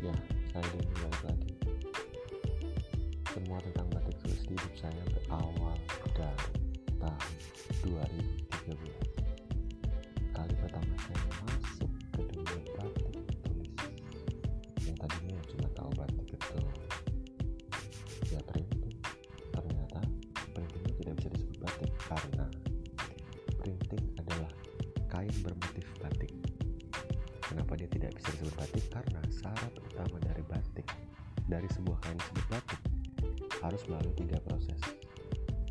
ya saya ini balik lagi. Semua tentang batik tulis di hidup saya berawal dari tahun 2013 kenapa dia tidak bisa disebut batik karena syarat utama dari batik dari sebuah kain disebut batik harus melalui tiga proses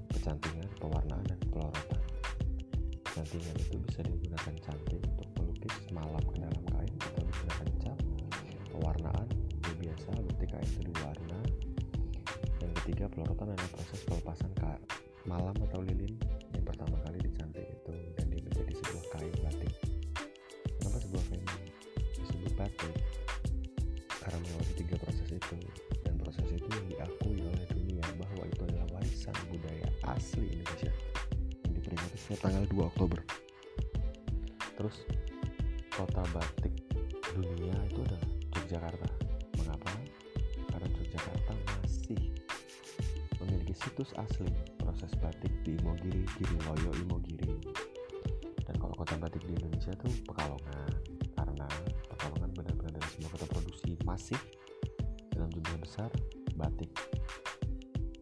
kecantingan, pewarnaan, dan pelorotan. Kecantingan itu bisa digunakan cantik untuk melukis malam ke dalam kain atau digunakan cat. Pewarnaan itu biasa berarti kain itu diwarna. Yang ketiga pelorotan adalah proses pelepasan malam atau lilin asli Indonesia yang diperingati setiap tanggal 2 Oktober. Terus kota batik dunia itu adalah Yogyakarta. Mengapa? Karena Yogyakarta masih memiliki situs asli proses batik di Imogiri, Giriloyo, Imogiri. Dan kalau kota batik di Indonesia itu Pekalongan. Karena Pekalongan benar-benar dari semua kota produksi masif dalam jumlah besar batik.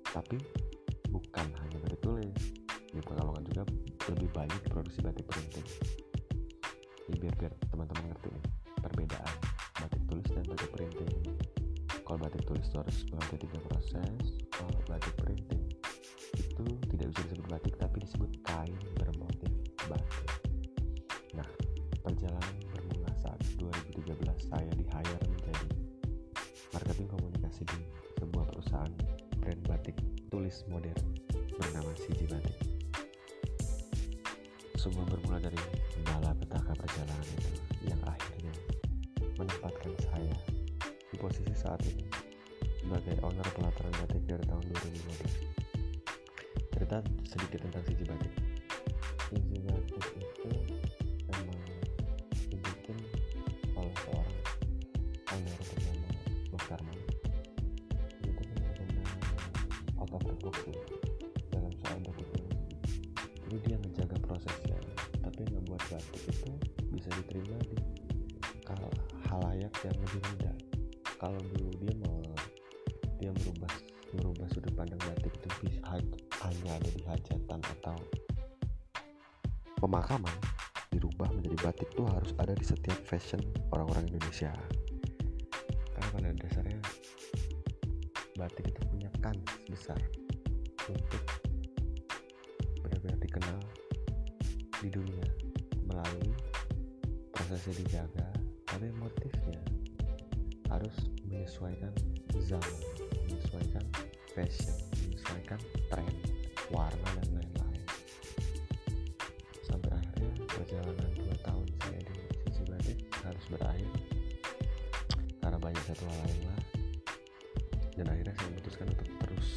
Tapi bukan hanya batik tulis di Pekalongan juga lebih banyak produksi batik printing ini biar biar teman-teman ngerti nih perbedaan batik tulis dan batik printing kalau batik tulis itu harus melalui tiga proses kalau batik printing itu tidak bisa disebut batik tapi disebut kain bermotif batik. Nah perjalanan bermula saat 2013 saya di hire menjadi marketing komunikasi di sebuah perusahaan brand batik tulis modern bernama CJ Batik. Semua bermula dari malapetaka perjalanan itu yang akhirnya menempatkan saya di posisi saat ini sebagai owner pelataran batik dari tahun 2015. Cerita sedikit tentang CJ Batik. CJ Batik itu memang dibikin oleh seorang owner ya dalam soal ini jadi dia menjaga prosesnya tapi ngebuat batik itu bisa diterima di halayak yang lebih muda kalau dulu dia mau dia merubah merubah sudut pandang batik itu bisa hanya ada di hajatan atau pemakaman dirubah menjadi batik tuh harus ada di setiap fashion orang-orang Indonesia. Karena pada dasarnya batik itu punya kans besar untuk benar-benar dikenal di dunia melalui prosesnya dijaga tapi motifnya harus menyesuaikan zaman menyesuaikan fashion menyesuaikan tren warna dan lain-lain. Sampai akhirnya perjalanan 2 tahun saya di sisi batik harus berakhir karena banyak satu hal lain lah. Dan akhirnya saya memutuskan untuk terus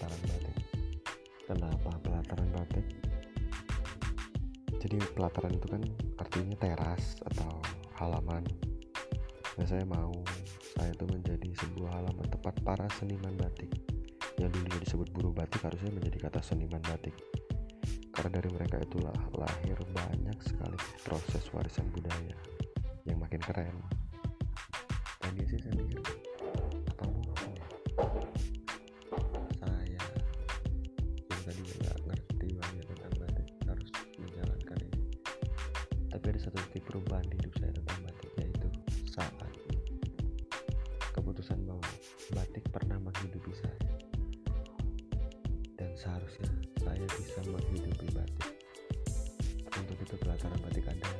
pelataran batik. Kenapa pelataran batik? Jadi pelataran itu kan artinya teras atau halaman. Dan saya mau saya itu menjadi sebuah halaman tempat para seniman batik. Yang dulunya disebut buruh batik harusnya menjadi kata seniman batik. Karena dari mereka itulah lahir banyak sekali proses warisan budaya yang makin keren ada satu titik perubahan di hidup saya tentang batik yaitu saat keputusan bahwa batik pernah menghidupi saya. Dan seharusnya saya bisa menghidupi batik. Untuk itu pelataran batik ada